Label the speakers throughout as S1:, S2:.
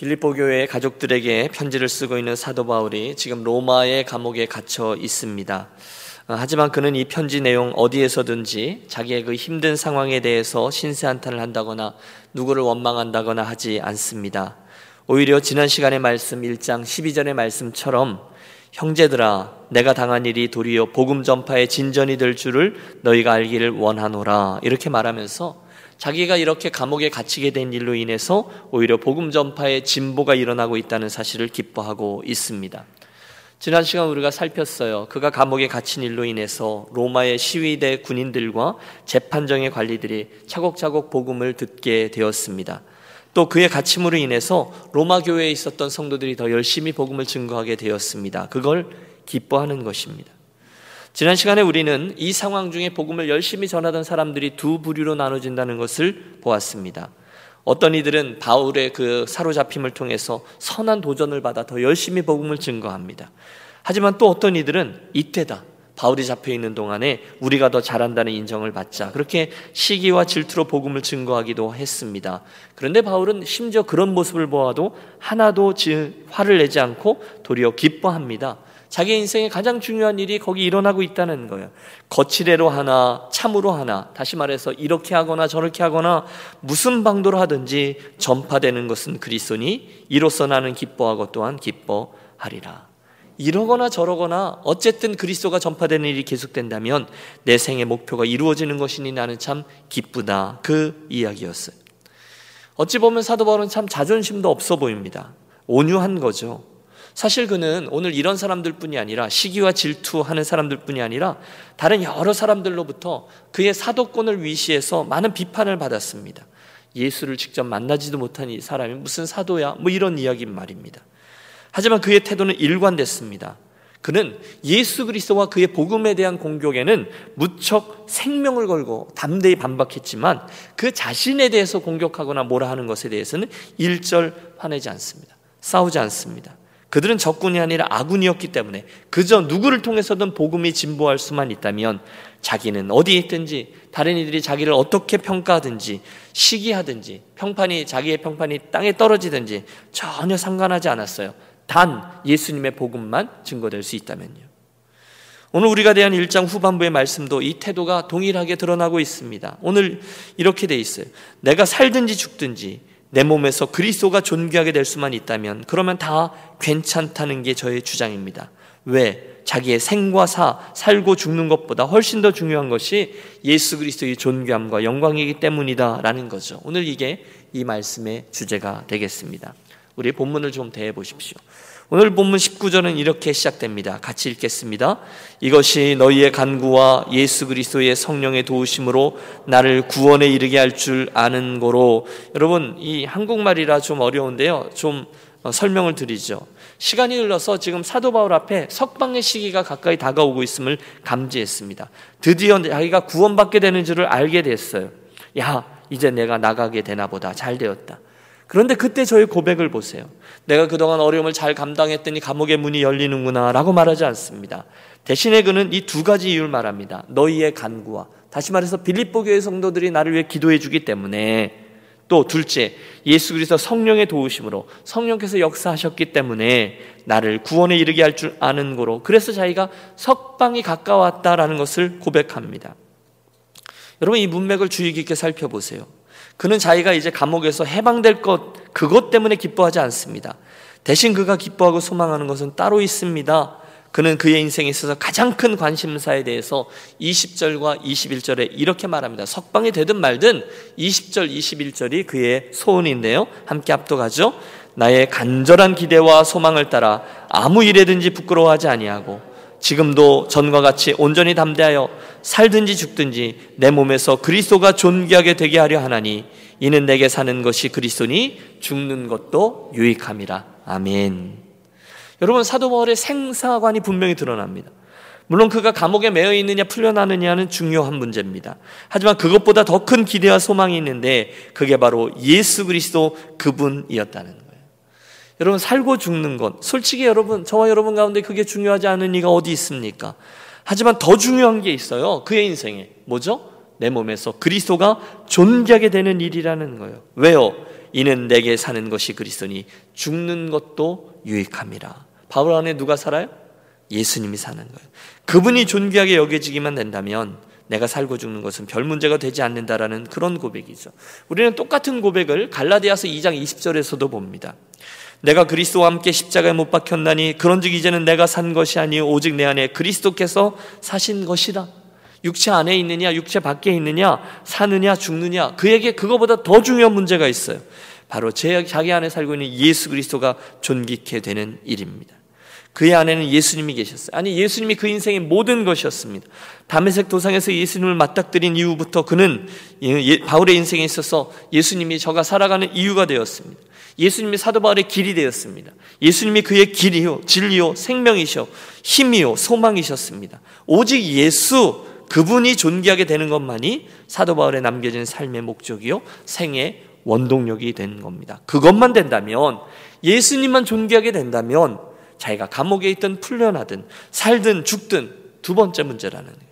S1: 빌립보 교회 가족들에게 편지를 쓰고 있는 사도 바울이 지금 로마의 감옥에 갇혀 있습니다. 어, 하지만 그는 이 편지 내용 어디에서든지 자기의 그 힘든 상황에 대해서 신세한탄을 한다거나 누구를 원망한다거나 하지 않습니다. 오히려 지난 시간의 말씀 1장 12절의 말씀처럼 형제들아 내가 당한 일이 도리어 복음 전파의 진전이 될 줄을 너희가 알기를 원하노라 이렇게 말하면서 자기가 이렇게 감옥에 갇히게 된 일로 인해서 오히려 복음 전파의 진보가 일어나고 있다는 사실을 기뻐하고 있습니다. 지난 시간 우리가 살폈어요. 그가 감옥에 갇힌 일로 인해서 로마의 시위대 군인들과 재판정의 관리들이 차곡차곡 복음을 듣게 되었습니다. 또 그의 갇힘으로 인해서 로마 교회에 있었던 성도들이 더 열심히 복음을 증거하게 되었습니다. 그걸 기뻐하는 것입니다. 지난 시간에 우리는 이 상황 중에 복음을 열심히 전하던 사람들이 두 부류로 나눠진다는 것을 보았습니다. 어떤 이들은 바울의 그 사로잡힘을 통해서 선한 도전을 받아 더 열심히 복음을 증거합니다. 하지만 또 어떤 이들은 이때다. 바울이 잡혀 있는 동안에 우리가 더 잘한다는 인정을 받자. 그렇게 시기와 질투로 복음을 증거하기도 했습니다. 그런데 바울은 심지어 그런 모습을 보아도 하나도 화를 내지 않고 도리어 기뻐합니다. 자기 인생의 가장 중요한 일이 거기 일어나고 있다는 거예요. 거칠애로 하나, 참으로 하나, 다시 말해서 이렇게 하거나 저렇게 하거나 무슨 방도로 하든지 전파되는 것은 그리스도니 이로써 나는 기뻐하고 또한 기뻐하리라. 이러거나 저러거나 어쨌든 그리스도가 전파되는 일이 계속된다면 내 생의 목표가 이루어지는 것이니 나는 참 기쁘다. 그 이야기였어요. 어찌 보면 사도 바울은 참 자존심도 없어 보입니다. 온유한 거죠. 사실 그는 오늘 이런 사람들 뿐이 아니라 시기와 질투하는 사람들 뿐이 아니라 다른 여러 사람들로부터 그의 사도권을 위시해서 많은 비판을 받았습니다. 예수를 직접 만나지도 못한 이 사람이 무슨 사도야? 뭐 이런 이야기인 말입니다. 하지만 그의 태도는 일관됐습니다. 그는 예수 그리스도와 그의 복음에 대한 공격에는 무척 생명을 걸고 담대히 반박했지만 그 자신에 대해서 공격하거나 뭐라 하는 것에 대해서는 일절 화내지 않습니다. 싸우지 않습니다. 그들은 적군이 아니라 아군이었기 때문에 그저 누구를 통해서든 복음이 진보할 수만 있다면 자기는 어디에 있든지 다른 이들이 자기를 어떻게 평가하든지 시기하든지 평판이 자기의 평판이 땅에 떨어지든지 전혀 상관하지 않았어요. 단 예수님의 복음만 증거될 수 있다면요. 오늘 우리가 대한 1장 후반부의 말씀도 이 태도가 동일하게 드러나고 있습니다. 오늘 이렇게 돼 있어요. 내가 살든지 죽든지 내 몸에서 그리스도가 존귀하게 될 수만 있다면 그러면 다 괜찮다는 게 저의 주장입니다. 왜? 자기의 생과 사, 살고 죽는 것보다 훨씬 더 중요한 것이 예수 그리스도의 존귀함과 영광이기 때문이다라는 거죠. 오늘 이게 이 말씀의 주제가 되겠습니다. 우리 본문을 좀 대해 보십시오. 오늘 본문 19절은 이렇게 시작됩니다. 같이 읽겠습니다. 이것이 너희의 간구와 예수 그리스도의 성령의 도우심으로 나를 구원에 이르게 할 줄 아는 거로 여러분 이 한국말이라 좀 어려운데요. 좀 어, 설명을 드리죠. 시간이 흘러서 지금 사도 바울 앞에 석방의 시기가 가까이 다가오고 있음을 감지했습니다. 드디어 자기가 구원받게 되는 줄을 알게 됐어요. 야, 이제 내가 나가게 되나 보다. 잘 되었다. 그런데 그때 저의 고백을 보세요. 내가 그동안 어려움을 잘 감당했더니 감옥의 문이 열리는구나 라고 말하지 않습니다. 대신에 그는 이 두 가지 이유를 말합니다. 너희의 간구와 다시 말해서 빌립보 교회 성도들이 나를 위해 기도해 주기 때문에 또 둘째 예수 그리스도 성령의 도우심으로 성령께서 역사하셨기 때문에 나를 구원에 이르게 할 줄 아는 거로 그래서 자기가 석방이 가까웠다라는 것을 고백합니다. 여러분 이 문맥을 주의 깊게 살펴보세요. 그는 자기가 이제 감옥에서 해방될 것, 그것 때문에 기뻐하지 않습니다. 대신 그가 기뻐하고 소망하는 것은 따로 있습니다. 그는 그의 인생에 있어서 가장 큰 관심사에 대해서 20절과 21절에 이렇게 말합니다. 석방이 되든 말든 20절, 21절이 그의 소원인데요. 함께 합독하죠. 나의 간절한 기대와 소망을 따라 아무 일에든지 부끄러워하지 아니하고 지금도 전과 같이 온전히 담대하여 살든지 죽든지 내 몸에서 그리스도가 존귀하게 되게 하려 하나니 이는 내게 사는 것이 그리스도니 죽는 것도 유익함이라. 아멘. 여러분 사도 바울의 생사관이 분명히 드러납니다. 물론 그가 감옥에 매여 있느냐 풀려나느냐는 중요한 문제입니다. 하지만 그것보다 더 큰 기대와 소망이 있는데 그게 바로 예수 그리스도 그분이었다는 여러분 살고 죽는 것 솔직히 여러분 저와 여러분 가운데 그게 중요하지 않은 이가 어디 있습니까? 하지만 더 중요한 게 있어요. 그의 인생에 뭐죠? 내 몸에서 그리스도가 존귀하게 되는 일이라는 거예요. 왜요? 이는 내게 사는 것이 그리스도니 죽는 것도 유익함이라. 바울 안에 누가 살아요? 예수님이 사는 거예요. 그분이 존귀하게 여겨지기만 된다면 내가 살고 죽는 것은 별 문제가 되지 않는다라는 그런 고백이죠. 우리는 똑같은 고백을 갈라디아서 2장 20절에서도 봅니다. 내가 그리스도와 함께 십자가에 못 박혔나니 그런즉 이제는 내가 산 것이 아니요 오직 내 안에 그리스도께서 사신 것이라. 육체 안에 있느냐 육체 밖에 있느냐 사느냐 죽느냐 그에게 그거보다 더 중요한 문제가 있어요. 바로 제 자기 안에 살고 있는 예수 그리스도가 존귀케 되는 일입니다. 그의 안에는 예수님이 계셨어요. 아니 예수님이 그 인생의 모든 것이었습니다. 담에색 도상에서 예수님을 맞닥뜨린 이후부터 그는 예, 바울의 인생에 있어서 예수님이 저가 살아가는 이유가 되었습니다. 예수님이 사도 바울의 길이 되었습니다. 예수님이 그의 길이요, 진리요, 생명이셔, 힘이요, 소망이셨습니다. 오직 예수 그분이 존귀하게 되는 것만이 사도 바울에 남겨진 삶의 목적이요, 생의 원동력이 된 겁니다. 그것만 된다면 예수님만 존귀하게 된다면 자기가 감옥에 있든 풀려나든 살든 죽든 두 번째 문제라는 거예요.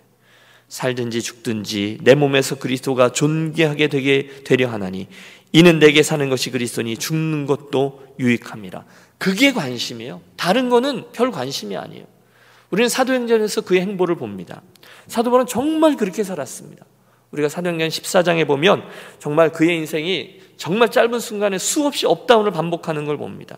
S1: 살든지 죽든지 내 몸에서 그리스도가 존귀하게 되게 되려 하나니 이는 내게 사는 것이 그리스도니 죽는 것도 유익함이라. 그게 관심이에요. 다른 거는 별 관심이 아니에요. 우리는 사도행전에서 그의 행보를 봅니다. 사도 바울은 정말 그렇게 살았습니다. 우리가 사도행전 14장에 보면 정말 그의 인생이 정말 짧은 순간에 수없이 up down을 반복하는 걸 봅니다.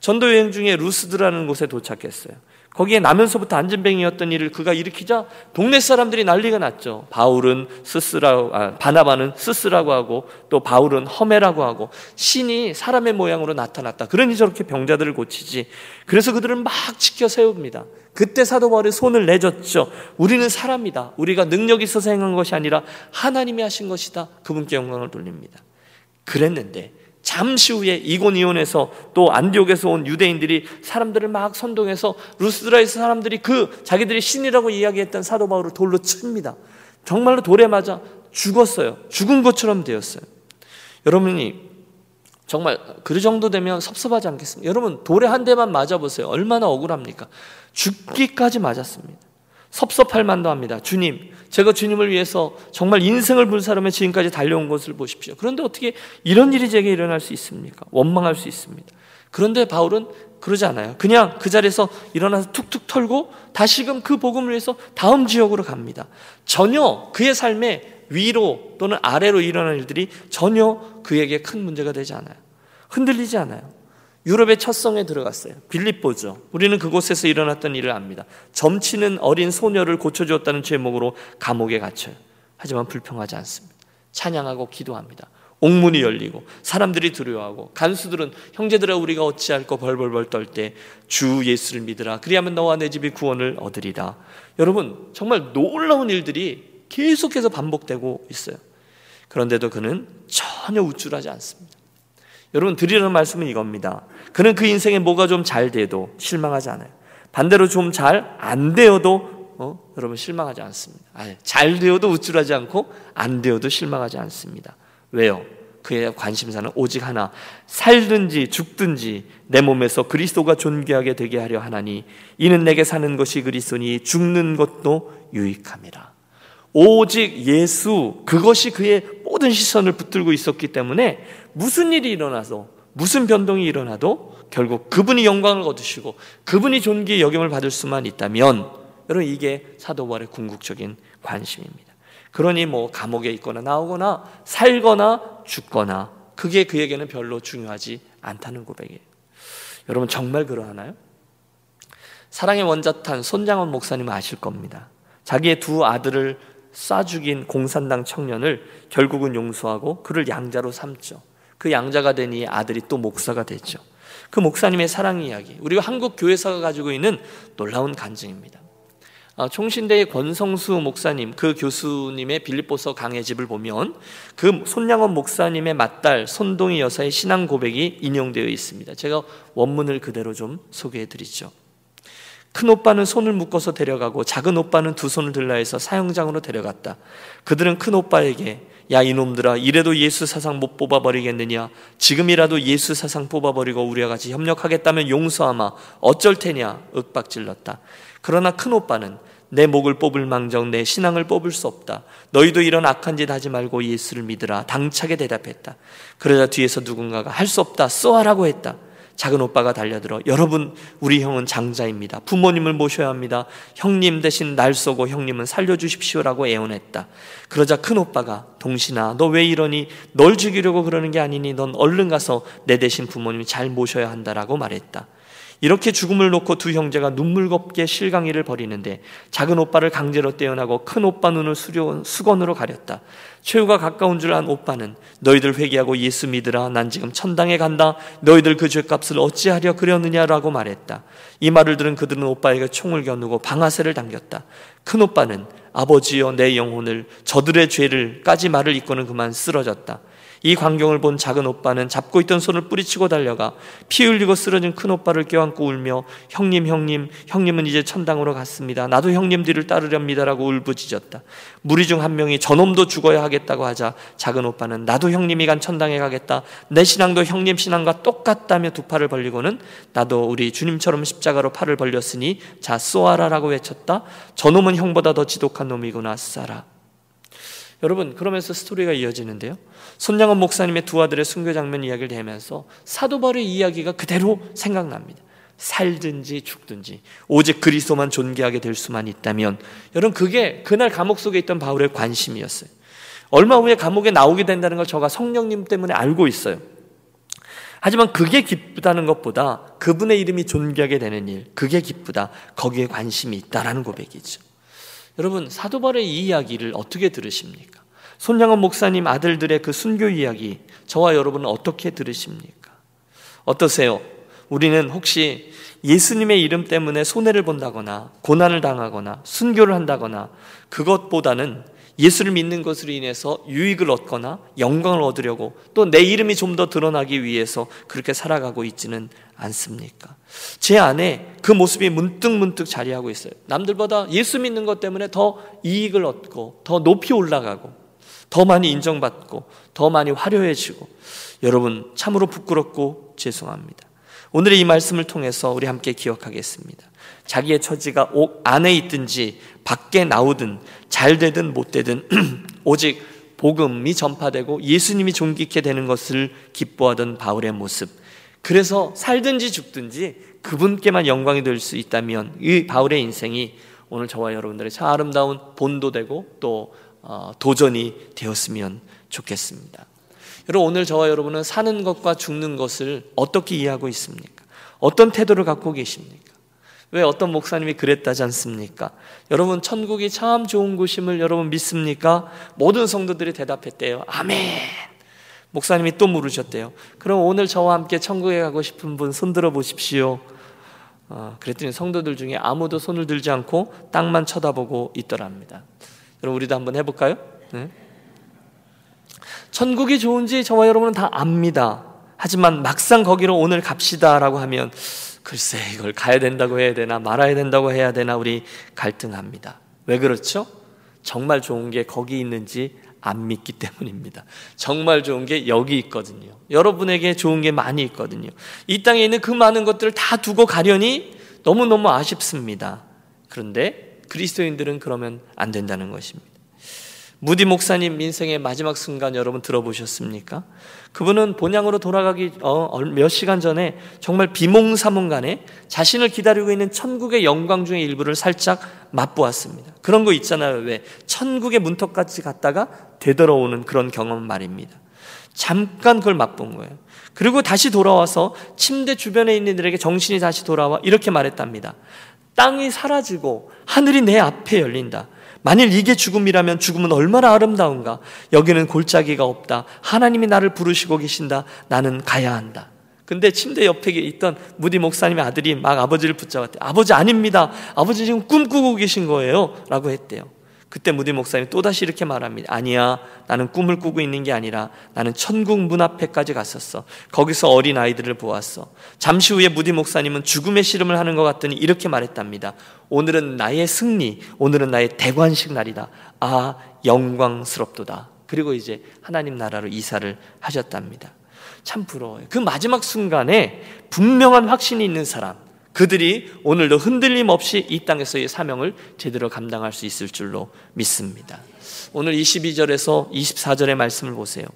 S1: 전도 여행 중에 루스드라는 곳에 도착했어요. 거기에 나면서부터 앉은뱅이였던 이를 그가 일으키자 동네 사람들이 난리가 났죠. 바울은 쓰스라고, 아, 바나바는 쓰스라고 하고 또 바울은 허메라고 하고 신이 사람의 모양으로 나타났다. 그러니 저렇게 병자들을 고치지. 그래서 그들을 막 지켜 세웁니다. 그때 사도 바울이 손을 내줬죠. 우리는 사람이다. 우리가 능력 있어서 행한 것이 아니라 하나님이 하신 것이다. 그분께 영광을 돌립니다. 그랬는데 잠시 후에 이고니온에서 또 안디옥에서 온 유대인들이 사람들을 막 선동해서 루스드라에서 사람들이 그 자기들이 신이라고 이야기했던 사도 바울을 돌로 칩니다. 정말로 돌에 맞아 죽었어요. 죽은 것처럼 되었어요. 여러분이 정말 그 정도 되면 섭섭하지 않겠습니까? 여러분 돌에 한 대만 맞아 보세요. 얼마나 억울합니까? 죽기까지 맞았습니다. 섭섭할 만도 합니다. 주님, 제가 주님을 위해서 정말 인생을 불사르며 지금까지 달려온 것을 보십시오. 그런데 어떻게 이런 일이 제게 일어날 수 있습니까? 원망할 수 있습니다. 그런데 바울은 그러지 않아요. 그냥 그 자리에서 일어나서 툭툭 털고 다시금 그 복음을 위해서 다음 지역으로 갑니다. 전혀 그의 삶에 위로 또는 아래로 일어난 일들이 전혀 그에게 큰 문제가 되지 않아요. 흔들리지 않아요. 유럽의 첫 성에 들어갔어요. 빌립보죠. 우리는 그곳에서 일어났던 일을 압니다. 점치는 어린 소녀를 고쳐주었다는 제목으로 감옥에 갇혀요. 하지만 불평하지 않습니다. 찬양하고 기도합니다. 옥문이 열리고 사람들이 두려워하고 간수들은 형제들아 우리가 어찌할까 벌벌벌 떨 때 주 예수를 믿으라 그리하면 너와 내 집이 구원을 얻으리라 여러분 정말 놀라운 일들이 계속해서 반복되고 있어요 그런데도 그는 전혀 우쭐하지 않습니다 여러분 드리는 말씀은 이겁니다 그는 그 인생에 뭐가 좀 잘 돼도 실망하지 않아요. 반대로 좀 잘 안 되어도 어? 여러분 실망하지 않습니다. 아니, 잘 되어도 우쭐하지 않고 안 되어도 실망하지 않습니다. 왜요? 그의 관심사는 오직 하나 살든지 죽든지 내 몸에서 그리스도가 존귀하게 되게 하려 하나니 이는 내게 사는 것이 그리스도니 죽는 것도 유익함이라. 오직 예수 그것이 그의 모든 시선을 붙들고 있었기 때문에 무슨 일이 일어나서 무슨 변동이 일어나도 결국 그분이 영광을 거두시고 그분이 존귀의 여김을 받을 수만 있다면 여러분 이게 사도 바울의 궁극적인 관심입니다. 그러니 뭐 감옥에 있거나 나오거나 살거나 죽거나 그게 그에게는 별로 중요하지 않다는 고백이에요. 여러분 정말 그러하나요? 사랑의 원자탄 손장원 목사님은 아실 겁니다. 자기의 두 아들을 쏴 죽인 공산당 청년을 결국은 용서하고 그를 양자로 삼죠. 그 양자가 되니 아들이 또 목사가 됐죠. 그 목사님의 사랑 이야기, 우리가 한국 교회사가 가지고 있는 놀라운 간증입니다. 아, 총신대의 권성수 목사님, 그 교수님의 빌립보서 강의 집을 보면 그 손양원 목사님의 맏딸 손동희 여사의 신앙 고백이 인용되어 있습니다. 제가 원문을 그대로 좀 소개해 드리죠. 큰 오빠는 손을 묶어서 데려가고 작은 오빠는 두 손을 들라 해서 사형장으로 데려갔다. 그들은 큰 오빠에게 야 이놈들아 이래도 예수 사상 못 뽑아버리겠느냐 지금이라도 예수 사상 뽑아버리고 우리와 같이 협력하겠다면 용서하마 어쩔 테냐 윽박질렀다 그러나 큰오빠는 내 목을 뽑을 망정 내 신앙을 뽑을 수 없다. 너희도 이런 악한 짓 하지 말고 예수를 믿으라. 당차게 대답했다. 그러자 뒤에서 누군가가 할 수 없다. 쏘아라고 했다. 작은 오빠가 달려들어 여러분 우리 형은 장자입니다. 부모님을 모셔야 합니다. 형님 대신 날 쏘고 형님은 살려주십시오라고 애원했다. 그러자 큰 오빠가 동신아 너 왜 이러니 널 죽이려고 그러는 게 아니니 넌 얼른 가서 내 대신 부모님 잘 모셔야 한다라고 말했다. 이렇게 죽음을 놓고 두 형제가 눈물겁게 실강이를 벌이는데 작은 오빠를 강제로 떼어나고 큰 오빠 눈을 수건으로 가렸다. 최후가 가까운 줄 안 오빠는 너희들 회개하고 예수 믿으라 난 지금 천당에 간다 너희들 그 죄값을 어찌하려 그렸느냐라고 말했다. 이 말을 들은 그들은 오빠에게 총을 겨누고 방아쇠를 당겼다. 큰 오빠는 아버지여 내 영혼을 저들의 죄를까지 말을 잊고는 그만 쓰러졌다. 이 광경을 본 작은 오빠는 잡고 있던 손을 뿌리치고 달려가 피 흘리고 쓰러진 큰 오빠를 껴안고 울며 형님 형님 형님은 이제 천당으로 갔습니다. 나도 형님 뒤를 따르렵니다라고 울부짖었다. 무리 중 한 명이 저놈도 죽어야 하겠다고 하자 작은 오빠는 나도 형님이 간 천당에 가겠다. 내 신앙도 형님 신앙과 똑같다며 두 팔을 벌리고는 나도 우리 주님처럼 십자가로 팔을 벌렸으니 자 쏘아라라고 외쳤다. 저놈은 형보다 더 지독한 놈이구나 쏴라. 여러분 그러면서 스토리가 이어지는데요. 손양원 목사님의 두 아들의 순교 장면 이야기를 대면서 사도 바울의 이야기가 그대로 생각납니다. 살든지 죽든지 오직 그리스도만 존귀하게 될 수만 있다면 여러분 그게 그날 감옥 속에 있던 바울의 관심이었어요. 얼마 후에 감옥에 나오게 된다는 걸 저가 성령님 때문에 알고 있어요. 하지만 그게 기쁘다는 것보다 그분의 이름이 존귀하게 되는 일, 그게 기쁘다. 거기에 관심이 있다라는 고백이죠. 여러분 사도 바울의 이 이야기를 어떻게 들으십니까? 손양원 목사님 아들들의 그 순교 이야기 저와 여러분은 어떻게 들으십니까? 어떠세요? 우리는 혹시 예수님의 이름 때문에 손해를 본다거나 고난을 당하거나 순교를 한다거나 그것보다는 예수를 믿는 것으로 인해서 유익을 얻거나 영광을 얻으려고 또 내 이름이 좀 더 드러나기 위해서 그렇게 살아가고 있지는 않습니까? 제 안에 그 모습이 문득 문득 자리하고 있어요. 남들보다 예수 믿는 것 때문에 더 이익을 얻고 더 높이 올라가고 더 많이 인정받고 더 많이 화려해지고 여러분 참으로 부끄럽고 죄송합니다. 오늘의 이 말씀을 통해서 우리 함께 기억하겠습니다. 자기의 처지가 옥 안에 있든지 밖에 나오든 잘 되든 못 되든 오직 복음이 전파되고 예수님이 존귀케 되는 것을 기뻐하던 바울의 모습. 그래서 살든지 죽든지 그분께만 영광이 될 수 있다면 이 바울의 인생이 오늘 저와 여러분들의 참 아름다운 본도 되고 또 어, 도전이 되었으면 좋겠습니다. 여러분 오늘 저와 여러분은 사는 것과 죽는 것을 어떻게 이해하고 있습니까? 어떤 태도를 갖고 계십니까? 왜 어떤 목사님이 그랬다지 않습니까? 여러분 천국이 참 좋은 곳임을 여러분 믿습니까? 모든 성도들이 대답했대요. 아멘. 목사님이 또 물으셨대요. 그럼 오늘 저와 함께 천국에 가고 싶은 분 손들어 보십시오. 어, 그랬더니 성도들 중에 아무도 손을 들지 않고 땅만 쳐다보고 있더랍니다. 여러분 우리도 한번 해볼까요? 네. 천국이 좋은지 저와 여러분은 다 압니다. 하지만 막상 거기로 오늘 갑시다라고 하면 글쎄 이걸 가야 된다고 해야 되나 말아야 된다고 해야 되나 우리 갈등합니다. 왜 그렇죠? 정말 좋은 게 거기 있는지 안 믿기 때문입니다. 정말 좋은 게 여기 있거든요. 여러분에게 좋은 게 많이 있거든요. 이 땅에 있는 그 많은 것들을 다 두고 가려니 너무너무 아쉽습니다. 그런데 그리스도인들은 그러면 안 된다는 것입니다. 무디 목사님 인생의 마지막 순간 여러분 들어보셨습니까? 그분은 본향으로 돌아가기 어, 몇 시간 전에 정말 비몽사몽간에 자신을 기다리고 있는 천국의 영광 중의 일부를 살짝 맛보았습니다. 그런 거 있잖아요. 왜 천국의 문턱까지 갔다가 되돌아오는 그런 경험 말입니다. 잠깐 그걸 맛본 거예요. 그리고 다시 돌아와서 침대 주변에 있는 이들에게 정신이 다시 돌아와 이렇게 말했답니다. 땅이 사라지고 하늘이 내 앞에 열린다. 만일 이게 죽음이라면 죽음은 얼마나 아름다운가. 여기는 골짜기가 없다. 하나님이 나를 부르시고 계신다. 나는 가야 한다. 근데 침대 옆에 있던 무디 목사님의 아들이 막 아버지를 붙잡았대. 아버지 아닙니다. 아버지 지금 꿈꾸고 계신 거예요. 라고 했대요. 그때 무디 목사님이 또다시 이렇게 말합니다. 아니야. 나는 꿈을 꾸고 있는 게 아니라 나는 천국 문 앞에까지 갔었어. 거기서 어린 아이들을 보았어. 잠시 후에 무디 목사님은 죽음의 씨름을 하는 것 같더니 이렇게 말했답니다. 오늘은 나의 승리, 오늘은 나의 대관식 날이다. 아, 영광스럽도다. 그리고 이제 하나님 나라로 이사를 하셨답니다. 참 부러워요. 그 마지막 순간에 분명한 확신이 있는 사람, 그들이 오늘도 흔들림 없이 이 땅에서의 사명을 제대로 감당할 수 있을 줄로 믿습니다. 오늘 22절에서 24절의 말씀을 보세요.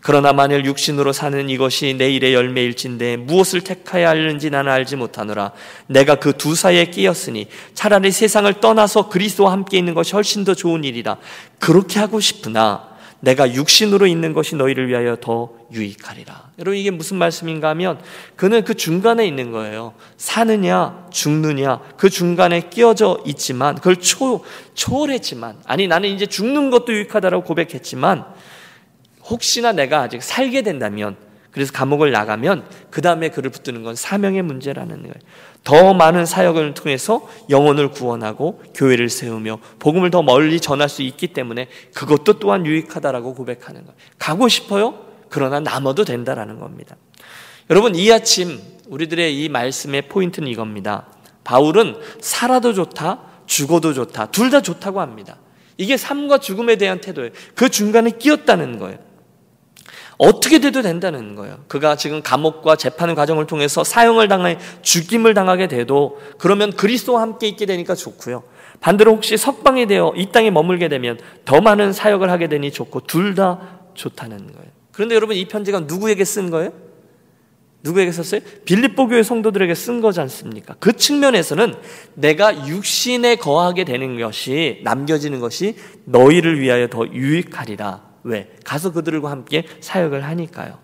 S1: 그러나 만일 육신으로 사는 이것이 내 일의 열매일진데 무엇을 택하여 하는지 나는 알지 못하노라. 내가 그 두 사이에 끼었으니 차라리 세상을 떠나서 그리스도와 함께 있는 것이 훨씬 더 좋은 일이라. 그렇게 하고 싶으나 내가 육신으로 있는 것이 너희를 위하여 더 유익하리라. 여러분 이게 무슨 말씀인가 하면 그는 그 중간에 있는 거예요. 사느냐 죽느냐 그 중간에 끼어져 있지만 그걸 초 초월했지만 아니 나는 이제 죽는 것도 유익하다라고 고백했지만 혹시나 내가 아직 살게 된다면 그래서 감옥을 나가면 그 다음에 그를 붙드는 건 사명의 문제라는 거예요. 더 많은 사역을 통해서 영혼을 구원하고 교회를 세우며 복음을 더 멀리 전할 수 있기 때문에 그것도 또한 유익하다라고 고백하는 거예요. 가고 싶어요? 그러나 남아도 된다라는 겁니다. 여러분 이 아침 우리들의 이 말씀의 포인트는 이겁니다. 바울은 살아도 좋다, 죽어도 좋다, 둘 다 좋다고 합니다. 이게 삶과 죽음에 대한 태도예요. 그 중간에 끼었다는 거예요. 어떻게 돼도 된다는 거예요. 그가 지금 감옥과 재판 과정을 통해서 사형을 당해 죽임을 당하게 돼도 그러면 그리스도와 함께 있게 되니까 좋고요. 반대로 혹시 석방이 되어 이 땅에 머물게 되면 더 많은 사역을 하게 되니 좋고 둘 다 좋다는 거예요. 그런데 여러분 이 편지가 누구에게 쓴 거예요? 누구에게 썼어요? 빌립보 교회 성도들에게 쓴 거지 않습니까? 그 측면에서는 내가 육신에 거하게 되는 것이 남겨지는 것이 너희를 위하여 더 유익하리라. 왜? 가서 그들과 함께 사역을 하니까요.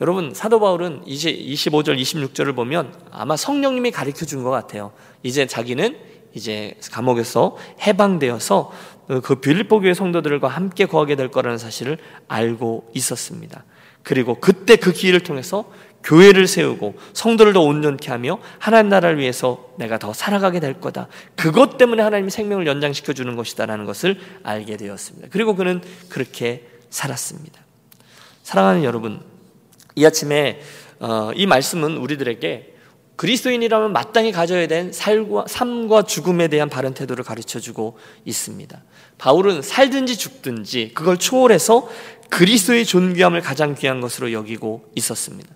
S1: 여러분, 사도 바울은 이제 25절, 26절을 보면 아마 성령님이 가르쳐 준 것 같아요. 이제 자기는 이제 감옥에서 해방되어서 그 빌립보 교회 성도들과 함께 거하게 될 거라는 사실을 알고 있었습니다. 그리고 그때 그 기회를 통해서 교회를 세우고 성도를 더 온전케 하며 하나님 나라를 위해서 내가 더 살아가게 될 거다. 그것 때문에 하나님이 생명을 연장시켜 주는 것이다라는 것을 알게 되었습니다. 그리고 그는 그렇게 살았습니다. 사랑하는 여러분, 이 아침에 어, 이 말씀은 우리들에게 그리스도인이라면 마땅히 가져야 된 살과, 삶과 죽음에 대한 바른 태도를 가르쳐 주고 있습니다. 바울은 살든지 죽든지 그걸 초월해서 그리스도의 존귀함을 가장 귀한 것으로 여기고 있었습니다.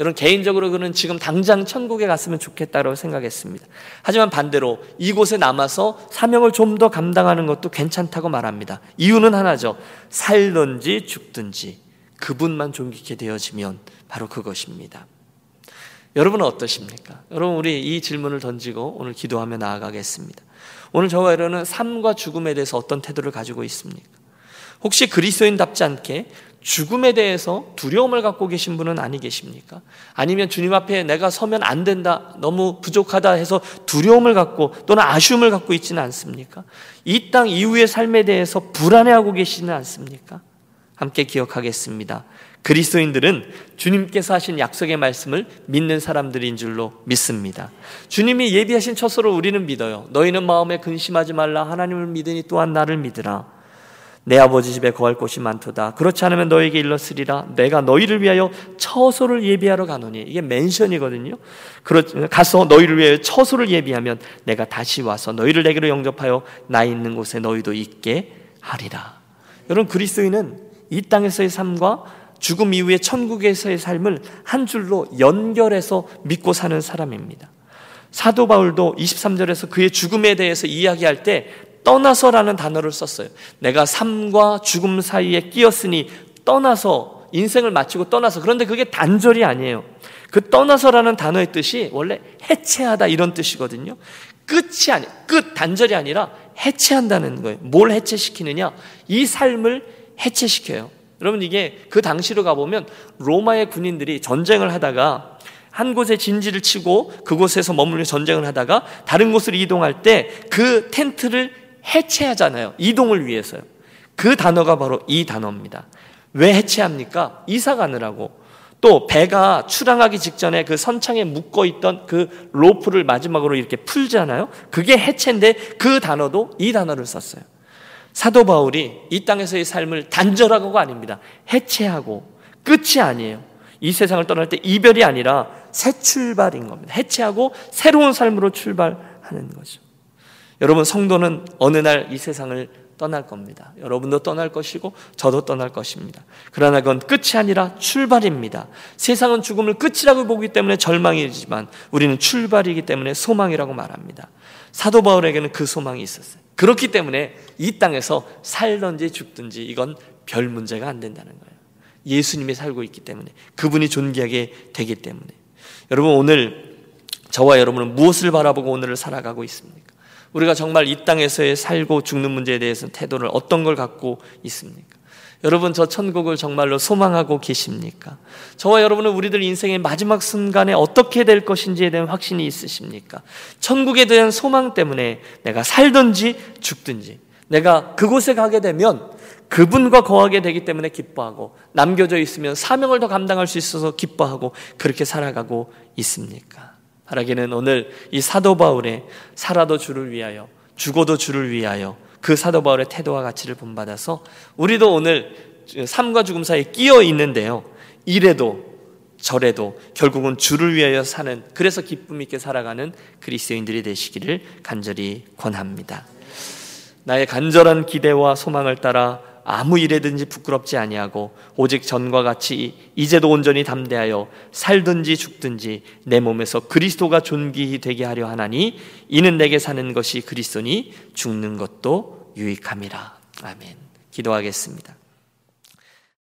S1: 여러분 개인적으로 그는 지금 당장 천국에 갔으면 좋겠다고 생각했습니다. 하지만 반대로 이곳에 남아서 사명을 좀 더 감당하는 것도 괜찮다고 말합니다. 이유는 하나죠. 살든지 죽든지 그분만 존귀케 되어지면 바로 그것입니다. 여러분은 어떠십니까? 여러분 우리 이 질문을 던지고 오늘 기도하며 나아가겠습니다. 오늘 저와 여러분은 삶과 죽음에 대해서 어떤 태도를 가지고 있습니까? 혹시 그리스도인답지 않게 죽음에 대해서 두려움을 갖고 계신 분은 아니 계십니까? 아니면 주님 앞에 내가 서면 안 된다, 너무 부족하다 해서 두려움을 갖고 또는 아쉬움을 갖고 있지는 않습니까? 이 땅 이후의 삶에 대해서 불안해하고 계시는 않습니까? 함께 기억하겠습니다. 그리스도인들은 주님께서 하신 약속의 말씀을 믿는 사람들인 줄로 믿습니다. 주님이 예비하신 처소를 우리는 믿어요. 너희는 마음에 근심하지 말라. 하나님을 믿으니 또한 나를 믿으라. 내 아버지 집에 거할 곳이 많도다. 그렇지 않으면 너에게 일렀으리라. 내가 너희를 위하여 처소를 예비하러 가노니 이게 멘션이거든요. 가서 너희를 위하여 처소를 예비하면 내가 다시 와서 너희를 내게로 영접하여 나 있는 곳에 너희도 있게 하리라. 여러분 그리스도인은 이 땅에서의 삶과 죽음 이후의 천국에서의 삶을 한 줄로 연결해서 믿고 사는 사람입니다. 사도 바울도 23절에서 그의 죽음에 대해서 이야기할 때 떠나서라는 단어를 썼어요. 내가 삶과 죽음 사이에 끼었으니 떠나서 인생을 마치고 떠나서 그런데 그게 단절이 아니에요. 그 떠나서라는 단어의 뜻이 원래 해체하다 이런 뜻이거든요. 끝이 아니 끝 단절이 아니라 해체한다는 거예요. 뭘 해체시키느냐? 이 삶을 해체시켜요. 여러분 이게 그 당시로 가보면 로마의 군인들이 전쟁을 하다가 한 곳에 진지를 치고 그곳에서 머물러 전쟁을 하다가 다른 곳으로 이동할 때 그 텐트를 해체하잖아요. 이동을 위해서요. 그 단어가 바로 이 단어입니다. 왜 해체합니까? 이사 가느라고. 또 배가 출항하기 직전에 그 선창에 묶어 있던 그 로프를 마지막으로 이렇게 풀잖아요. 그게 해체인데 그 단어도 이 단어를 썼어요. 사도 바울이 이 땅에서의 삶을 단절하고가 아닙니다. 해체하고 끝이 아니에요. 이 세상을 떠날 때 이별이 아니라 새 출발인 겁니다. 해체하고 새로운 삶으로 출발하는 거죠. 여러분 성도는 어느 날 이 세상을 떠날 겁니다. 여러분도 떠날 것이고 저도 떠날 것입니다. 그러나 그건 끝이 아니라 출발입니다. 세상은 죽음을 끝이라고 보기 때문에 절망이지만 우리는 출발이기 때문에 소망이라고 말합니다. 사도 바울에게는 그 소망이 있었어요. 그렇기 때문에 이 땅에서 살든지 죽든지 이건 별 문제가 안 된다는 거예요. 예수님이 살고 있기 때문에 그분이 존귀하게 되기 때문에 여러분 오늘 저와 여러분은 무엇을 바라보고 오늘을 살아가고 있습니까? 우리가 정말 이 땅에서의 살고 죽는 문제에 대해서 태도를 어떤 걸 갖고 있습니까? 여러분 저 천국을 정말로 소망하고 계십니까? 저와 여러분은 우리들 인생의 마지막 순간에 어떻게 될 것인지에 대한 확신이 있으십니까? 천국에 대한 소망 때문에 내가 살든지 죽든지 내가 그곳에 가게 되면 그분과 거하게 되기 때문에 기뻐하고 남겨져 있으면 사명을 더 감당할 수 있어서 기뻐하고 그렇게 살아가고 있습니까? 바라기는 오늘 이 사도 바울의 살아도 주를 위하여 죽어도 주를 위하여 그 사도 바울의 태도와 가치를 본받아서 우리도 오늘 삶과 죽음 사이에 끼어 있는데요. 이래도 저래도 결국은 주를 위하여 사는 그래서 기쁨 있게 살아가는 그리스도인들이 되시기를 간절히 권합니다. 나의 간절한 기대와 소망을 따라 아무 일에든지 부끄럽지 아니하고 오직 전과 같이 이제도 온전히 담대하여 살든지 죽든지 내 몸에서 그리스도가 존귀히 되게 하려 하나니 이는 내게 사는 것이 그리스도니 죽는 것도 유익함이라. 아멘. 기도하겠습니다.